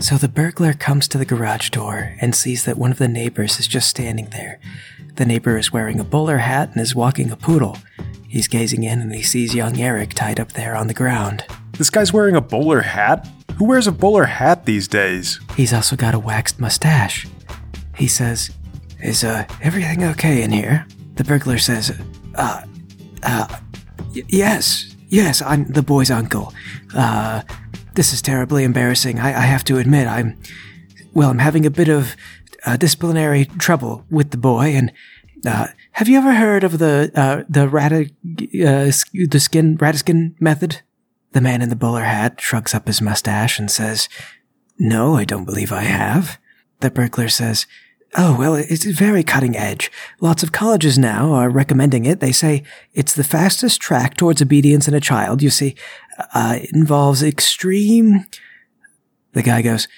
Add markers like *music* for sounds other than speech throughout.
So the burglar comes to the garage door and sees that one of the neighbors is just standing there. The neighbor is wearing a bowler hat and is walking a poodle. He's gazing in and he sees young Eric tied up there on the ground. This guy's wearing a bowler hat? Who wears a bowler hat these days? He's also got a waxed mustache. He says, Is uh, everything okay in here? The burglar says, Uh, uh, y- yes, yes, I'm the boy's uncle. Uh, this is terribly embarrassing. I, I have to admit, I'm, well, I'm having a bit of uh, disciplinary trouble with the boy, and uh, have you ever heard of the uh, the rati- uh, the skin ratiskin method? The man in the bowler hat shrugs up his mustache and says, "No, I don't believe I have." The burglar says, "Oh well, it's very cutting edge. Lots of colleges now are recommending it. They say it's the fastest track towards obedience in a child. You see, uh, it involves extreme." The guy goes,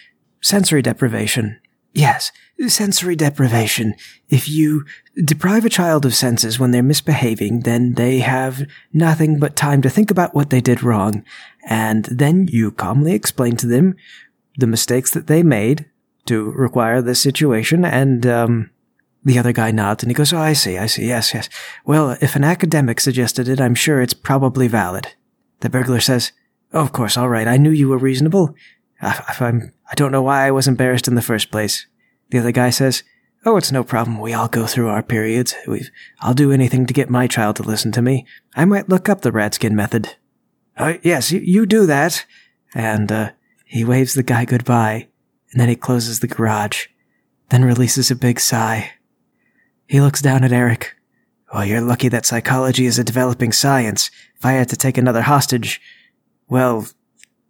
"Sensory deprivation." Yes, sensory deprivation. If you deprive a child of senses when they're misbehaving, then they have nothing but time to think about what they did wrong, and then you calmly explain to them the mistakes that they made to require this situation, and um, the other guy nods and he goes, "Oh, I see, I see, yes, yes. Well, if an academic suggested it, I'm sure it's probably valid." The burglar says, "Oh, of course, all right. I knew you were reasonable. I- I'm, I don't know why I was embarrassed in the first place." The other guy says, "Oh, it's no problem. We all go through our periods. We've, I'll do anything to get my child to listen to me. I might look up the Ratskin method." Oh, yes, you, you do that. And uh, he waves the guy goodbye, and then he closes the garage, then releases a big sigh. He looks down at Eric. Well, you're lucky that psychology is a developing science. If I had to take another hostage, well,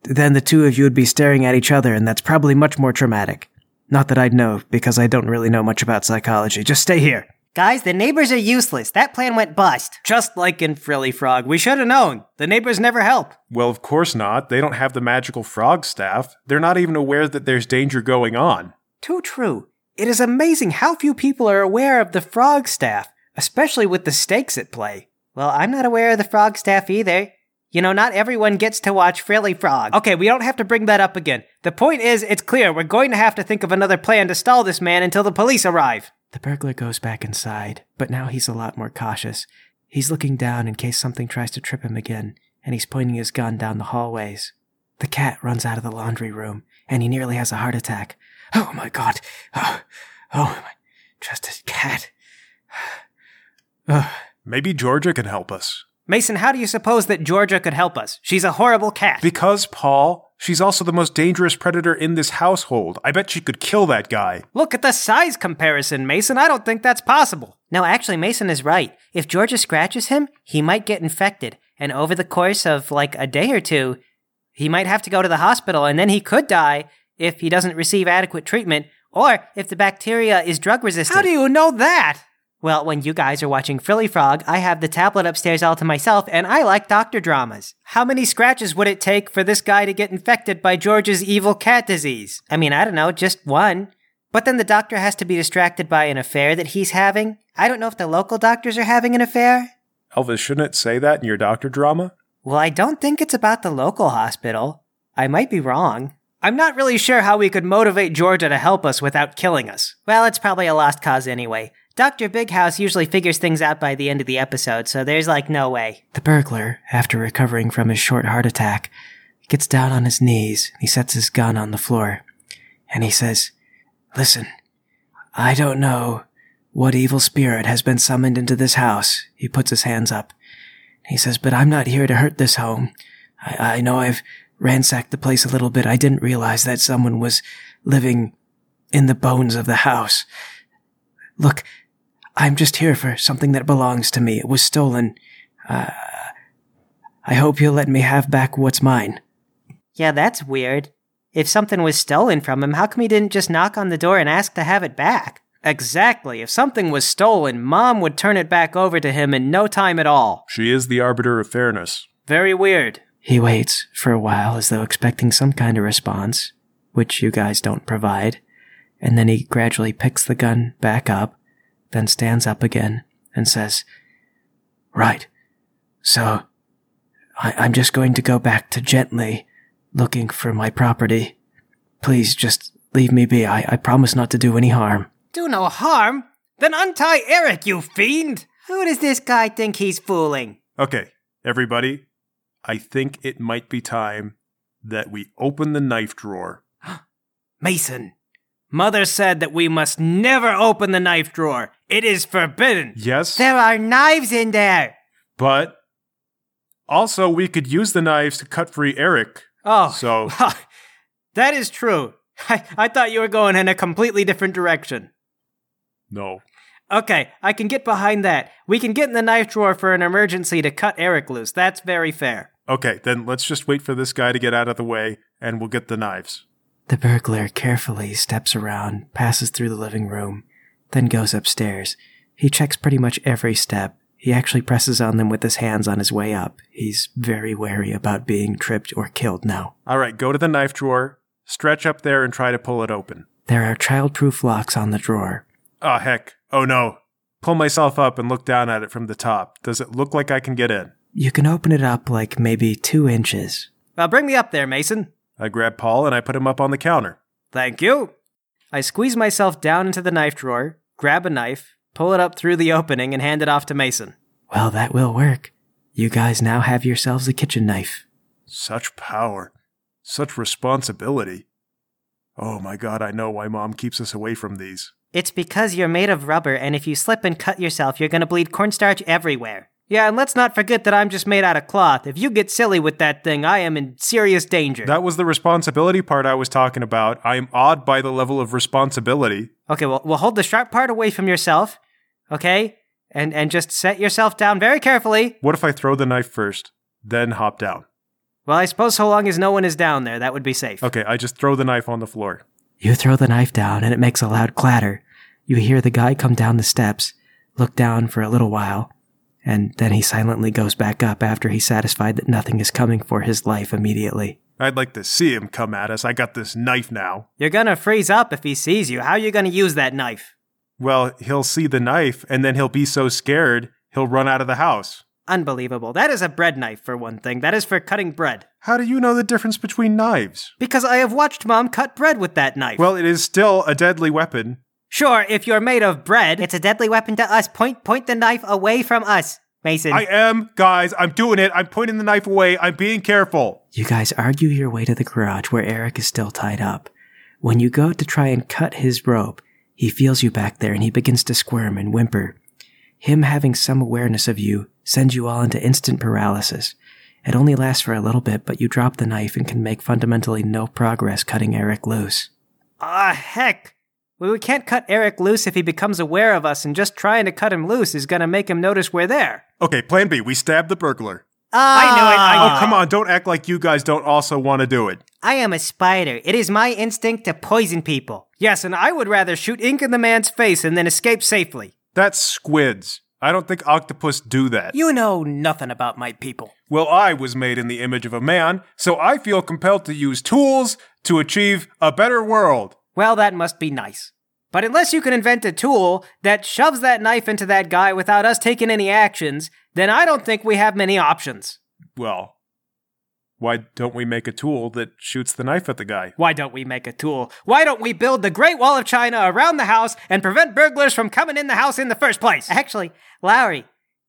then the two of you would be staring at each other, and that's probably much more traumatic. Not that I'd know, because I don't really know much about psychology. Just stay here. Guys, the neighbors are useless. That plan went bust. Just like in Frilly Frog, we should have known. The neighbors never help. Well, of course not. They don't have the magical frog staff. They're not even aware that there's danger going on. Too true. It is amazing how few people are aware of the frog staff, especially with the stakes at play. Well, I'm not aware of the frog staff either. You know, not everyone gets to watch Frilly Frog. Okay, we don't have to bring that up again. The point is, it's clear we're going to have to think of another plan to stall this man until the police arrive. The burglar goes back inside, but now he's a lot more cautious. He's looking down in case something tries to trip him again, and he's pointing his gun down the hallways. The cat runs out of the laundry room, and he nearly has a heart attack. Oh my god! Oh, oh my, a cat. Ugh. *sighs* Maybe Georgia can help us. Mason, how do you suppose that Georgia could help us? She's a horrible cat. Because, Paul, she's also the most dangerous predator in this household. I bet she could kill that guy. Look at the size comparison, Mason. I don't think that's possible. No, actually, Mason is right. If Georgia scratches him, he might get infected, and over the course of like a day or two, he might have to go to the hospital, and then he could die if he doesn't receive adequate treatment, or if the bacteria is drug resistant. How do you know that? Well, when you guys are watching Frilly Frog, I have the tablet upstairs all to myself, and I like doctor dramas. How many scratches would it take for this guy to get infected by George's evil cat disease? I mean, I don't know, just one. But then the doctor has to be distracted by an affair that he's having. I don't know if the local doctors are having an affair. Elvis, shouldn't it say that in your doctor drama? Well, I don't think it's about the local hospital. I might be wrong. I'm not really sure how we could motivate Georgia to help us without killing us. Well, it's probably a lost cause anyway. Dr. Big House usually figures things out by the end of the episode, so there's like no way. The burglar, after recovering from his short heart attack, gets down on his knees. He sets his gun on the floor, and he says, Listen, I don't know what evil spirit has been summoned into this house. He puts his hands up. He says, But I'm not here to hurt this home. I, I know I've ransacked the place a little bit. I didn't realize that someone was living in the bones of the house. Look, I'm just here for something that belongs to me. It was stolen. Uh, I hope you'll let me have back what's mine. Yeah, that's weird. If something was stolen from him, how come he didn't just knock on the door and ask to have it back? Exactly. If something was stolen, Mom would turn it back over to him in no time at all. She is the arbiter of fairness. Very weird. He waits for a while as though expecting some kind of response, which you guys don't provide, and then he gradually picks the gun back up, then stands up again and says, Right. So, I- I'm just going to go back to gently looking for my property. Please, just leave me be. I, I promise not to do any harm. Do no harm? Then untie Eric, you fiend! Who does this guy think he's fooling? Okay, everybody, I think it might be time that we open the knife drawer. *gasps* Mason, Mother said that we must never open the knife drawer. It is forbidden. Yes, There are knives in there. but also we could use the knives to cut free Eric. Oh, So- *laughs* that is true. I, I thought you were going in a completely different direction. No. Okay, I can get behind that. We can get in the knife drawer for an emergency to cut Eric loose. That's very fair. Okay, then let's just wait for this guy to get out of the way and we'll get the knives. The burglar carefully steps around, passes through the living room, then goes upstairs. He checks pretty much every step. He actually presses on them with his hands on his way up. He's very wary about being tripped or killed now. All right, go to the knife drawer, stretch up there and try to pull it open. There are childproof locks on the drawer. Oh, heck. Oh, no. Pull myself up and look down at it from the top. Does it look like I can get in? You can open it up like maybe two inches. Well, bring me up there, Mason. I grab Paul and I put him up on the counter. Thank you. I squeeze myself down into the knife drawer, grab a knife, pull it up through the opening, and hand it off to Mason. Well, that will work. You guys now have yourselves a kitchen knife. Such power. Such responsibility. Oh my god, I know why mom keeps us away from these. It's because you're made of rubber, and if you slip and cut yourself, you're gonna bleed cornstarch everywhere. Yeah, and let's not forget that I'm just made out of cloth. If you get silly with that thing, I am in serious danger. That was the responsibility part I was talking about. I am awed by the level of responsibility. okay, well, we'll hold the sharp part away from yourself, okay? And and just set yourself down very carefully. What if I throw the knife first, then hop down? Well, I suppose so long as no one is down there, that would be safe. Okay, I just throw the knife on the floor. You throw the knife down and it makes a loud clatter. You hear the guy come down the steps, look down for a little while, and then he silently goes back up after he's satisfied that nothing is coming for his life immediately. I'd like to see him come at us. I got this knife now. You're gonna freeze up if he sees you. How are you gonna use that knife? Well, he'll see the knife and then he'll be so scared, he'll run out of the house. Unbelievable. That is a bread knife, for one thing. That is for cutting bread. How do you know the difference between knives? Because I have watched Mom cut bread with that knife. Well, it is still a deadly weapon. Sure, if you're made of bread. It's a deadly weapon to us. Point point the knife away from us, Mason. I am, guys. I'm doing it. I'm pointing the knife away. I'm being careful. You guys argue your way to the garage where Eric is still tied up. When you go to try and cut his rope, he feels you back there and he begins to squirm and whimper. Him having some awareness of you sends you all into instant paralysis. It only lasts for a little bit, but you drop the knife and can make fundamentally no progress cutting Eric loose. Ah, heck. Well, we can't cut Eric loose if he becomes aware of us, and just trying to cut him loose is gonna make him notice we're there. Okay, plan B. We stab the burglar. Ah! I knew it. I Oh, come on. Don't act like you guys don't also want to do it. I am a spider. It is my instinct to poison people. Yes, and I would rather shoot ink in the man's face and then escape safely. That's squids. I don't think octopus do that. You know nothing about my people. Well, I was made in the image of a man, so I feel compelled to use tools to achieve a better world. Well, that must be nice. But unless you can invent a tool that shoves that knife into that guy without us taking any actions, then I don't think we have many options. Well, why don't we make a tool that shoots the knife at the guy? Why don't we make a tool? Why don't we build the Great Wall of China around the house and prevent burglars from coming in the house in the first place? Actually, Lowry,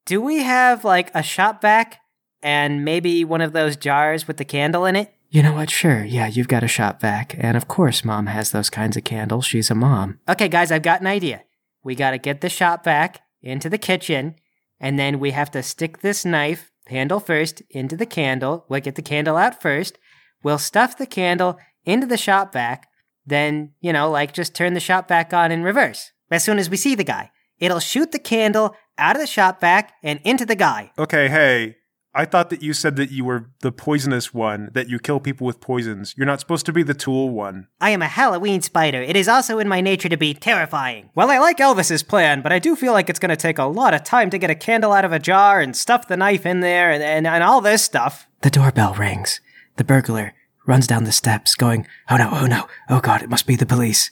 do we have like a shop vac and maybe one of those jars with the candle in it? You know what? Sure, yeah, you've got a shop vac, and of course, mom has those kinds of candles. She's a mom. Okay, guys, I've got an idea. We gotta get the shop vac into the kitchen, and then we have to stick this knife handle first into the candle. We'll get the candle out first. We'll stuff the candle into the shop vac. Then, you know, like just turn the shop vac on in reverse. As soon as we see the guy, it'll shoot the candle out of the shop vac and into the guy. Okay, hey, I thought that you said that you were the poisonous one, that you kill people with poisons. You're not supposed to be the tool one. I am a Halloween spider. It is also in my nature to be terrifying. Well, I like Elvis's plan, but I do feel like it's going to take a lot of time to get a candle out of a jar and stuff the knife in there and, and, and all this stuff. The doorbell rings. The burglar runs down the steps, going, Oh no, oh no, oh god, it must be the police.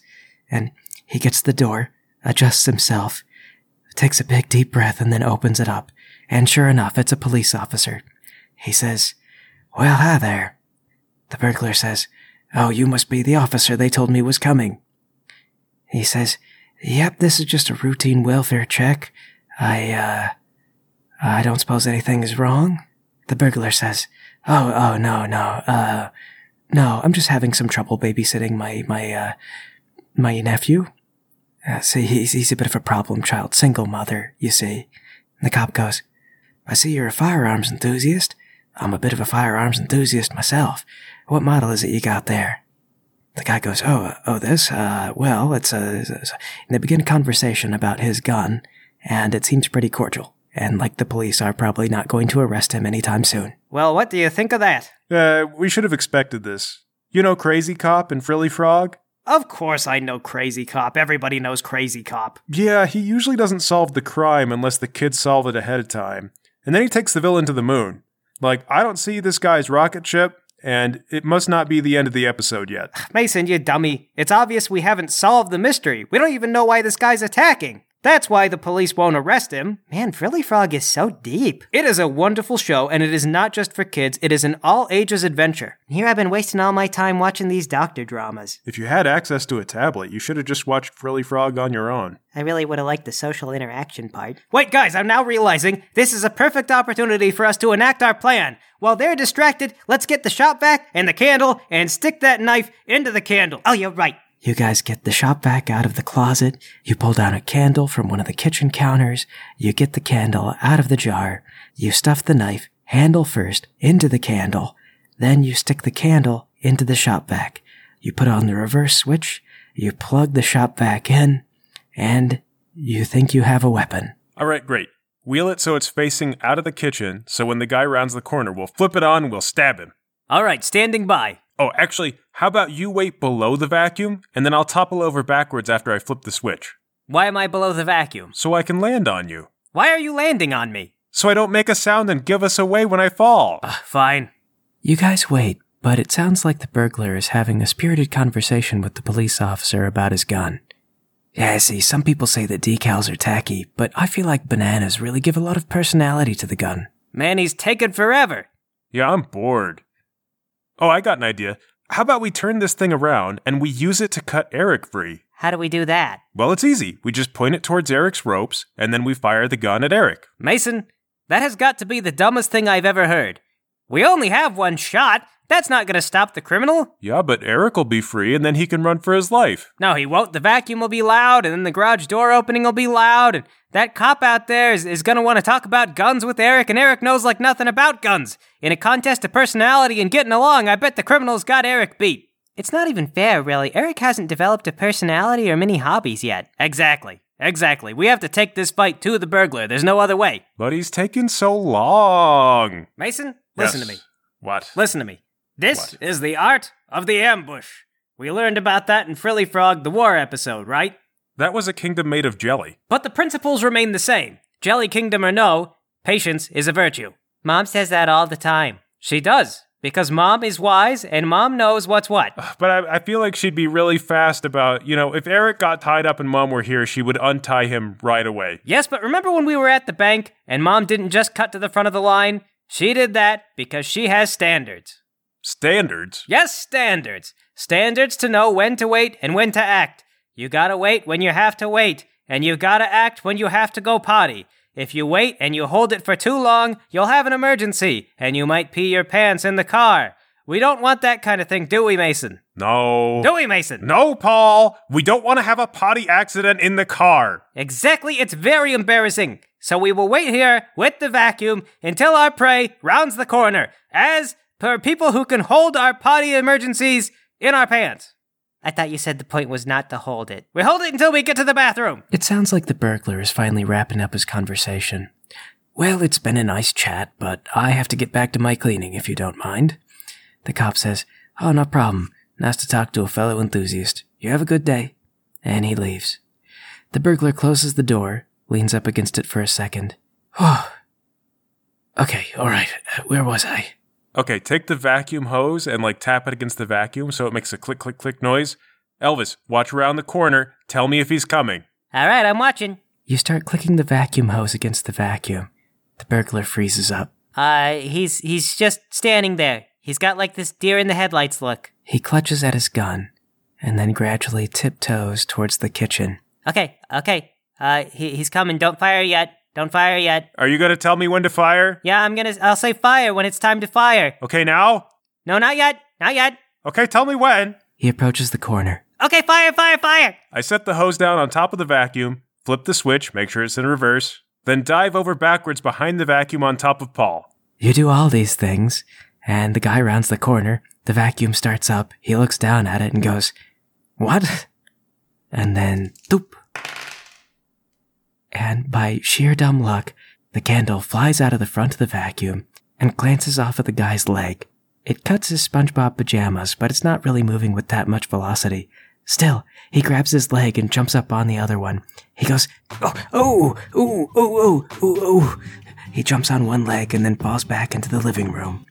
And he gets the door, adjusts himself, takes a big deep breath, and then opens it up. And sure enough, it's a police officer. He says, Well, hi there. The burglar says, Oh, you must be the officer they told me was coming. He says, Yep, this is just a routine welfare check. I, uh, I don't suppose anything is wrong? The burglar says, Oh, oh, no, no, uh, no, I'm just having some trouble babysitting my, my, uh, my nephew. Uh, see, he's, he's a bit of a problem child, single mother, you see. And the cop goes, I see you're a firearms enthusiast. I'm a bit of a firearms enthusiast myself. What model is it you got there? The guy goes, oh, oh, this, uh, well, it's a, it's a- and they begin a conversation about his gun, and it seems pretty cordial. And like the police are probably not going to arrest him anytime soon. Well, what do you think of that? Uh, we should have expected this. You know Crazy Cop and Frilly Frog? Of course I know Crazy Cop. Everybody knows Crazy Cop. Yeah, he usually doesn't solve the crime unless the kids solve it ahead of time. And then he takes the villain to the moon. Like, I don't see this guy's rocket ship, and it must not be the end of the episode yet. Mason, you dummy. It's obvious we haven't solved the mystery. We don't even know why this guy's attacking. That's why the police won't arrest him. Man, Frilly Frog is so deep. It is a wonderful show, and it is not just for kids, it is an all ages adventure. Here I've been wasting all my time watching these doctor dramas. If you had access to a tablet, you should have just watched Frilly Frog on your own. I really would have liked the social interaction part. Wait, guys, I'm now realizing this is a perfect opportunity for us to enact our plan. While they're distracted, let's get the shop vac and the candle and stick that knife into the candle. Oh, you're right. You guys get the shop vac out of the closet. You pull down a candle from one of the kitchen counters. You get the candle out of the jar. You stuff the knife, handle first, into the candle. Then you stick the candle into the shop vac. You put on the reverse switch. You plug the shop vac in. And you think you have a weapon. All right, great. Wheel it so it's facing out of the kitchen, so when the guy rounds the corner, we'll flip it on and we'll stab him. All right, standing by. Oh, actually, how about you wait below the vacuum, and then I'll topple over backwards after I flip the switch, Why am I below the vacuum? so I can land on you. Why are you landing on me? So I don't make a sound and give us away when I fall. Fine. You guys wait, but it sounds like the burglar is having a spirited conversation with the police officer about his gun. Yeah, I see, some people say that decals are tacky, but I feel like bananas really give a lot of personality to the gun. Man, he's taken forever. Yeah, I'm bored. Oh, I got an idea. How about we turn this thing around and we use it to cut Eric free? How do we do that? Well, it's easy. We just point it towards Eric's ropes, and then we fire the gun at Eric. Mason, that has got to be the dumbest thing I've ever heard. We only have one shot. That's not going to stop the criminal. Yeah, but Eric will be free, and then he can run for his life. No, he won't. The vacuum will be loud, and then the garage door opening will be loud, and that cop out there is, is going to want to talk about guns with Eric, and Eric knows like nothing about guns. In a contest of personality and getting along, I bet the criminal's got Eric beat. It's not even fair, really. Eric hasn't developed a personality or many hobbies yet. Exactly. Exactly. We have to take this fight to the burglar. There's no other way. But he's taking so long. Mason, listen Yes. to me. What? Listen to me. This What? is the art of the ambush. We learned about that in Frilly Frog, the war episode, right? That was a kingdom made of jelly. But the principles remain the same. Jelly Kingdom or no, patience is a virtue. Mom says that all the time. She does, because mom is wise and mom knows what's what. *sighs* But I, I feel like she'd be really fast about, you know, if Eric got tied up and mom were here, she would untie him right away. Yes, but remember when we were at the bank and mom didn't just cut to the front of the line? She did that because she has standards. Standards? Yes, standards. Standards to know when to wait and when to act. You gotta wait when you have to wait, and you gotta act when you have to go potty. If you wait and you hold it for too long, you'll have an emergency, and you might pee your pants in the car. We don't want that kind of thing, do we, Mason? No. Do we, Mason? No, Paul. We don't want to have a potty accident in the car. Exactly, it's very embarrassing. So we will wait here with the vacuum until our prey rounds the corner, as per people who can hold our potty emergencies in our pants. I thought you said the point was not to hold it. We hold it until we get to the bathroom. It sounds like the burglar is finally wrapping up his conversation. Well, it's been a nice chat, but I have to get back to my cleaning if you don't mind. The cop says, Oh, no problem. Nice to talk to a fellow enthusiast. You have a good day. And he leaves. The burglar closes the door, leans up against it for a second. Oh. *sighs* Okay, alright. Uh, Where was I? Okay, take the vacuum hose and like tap it against the vacuum so it makes a click, click, click noise. Elvis, watch around the corner. Tell me if he's coming. All right, I'm watching. You start clicking the vacuum hose against the vacuum. The burglar freezes up. Uh, he's he's just standing there. He's got like this deer in the headlights look. He clutches at his gun and then gradually tiptoes towards the kitchen. Okay, okay. Uh, he, he's coming. Don't fire yet. Don't fire yet. Are you going to tell me when to fire? Yeah, I'm gonna. I'll say fire when it's time to fire. Okay, now? No, not yet. Not yet. Okay, tell me when. He approaches the corner. Okay, fire, fire, fire. I set the hose down on top of the vacuum, flip the switch, make sure it's in reverse, then dive over backwards behind the vacuum on top of Paul. You do all these things, and the guy rounds the corner. The vacuum starts up. He looks down at it and goes, What? And then, doop. And by sheer dumb luck, the candle flies out of the front of the vacuum and glances off at the guy's leg. It cuts his SpongeBob pajamas, but it's not really moving with that much velocity. Still, he grabs his leg and jumps up on the other one. He goes, oh, oh, oh, oh, oh, oh, oh. He jumps on one leg and then falls back into the living room.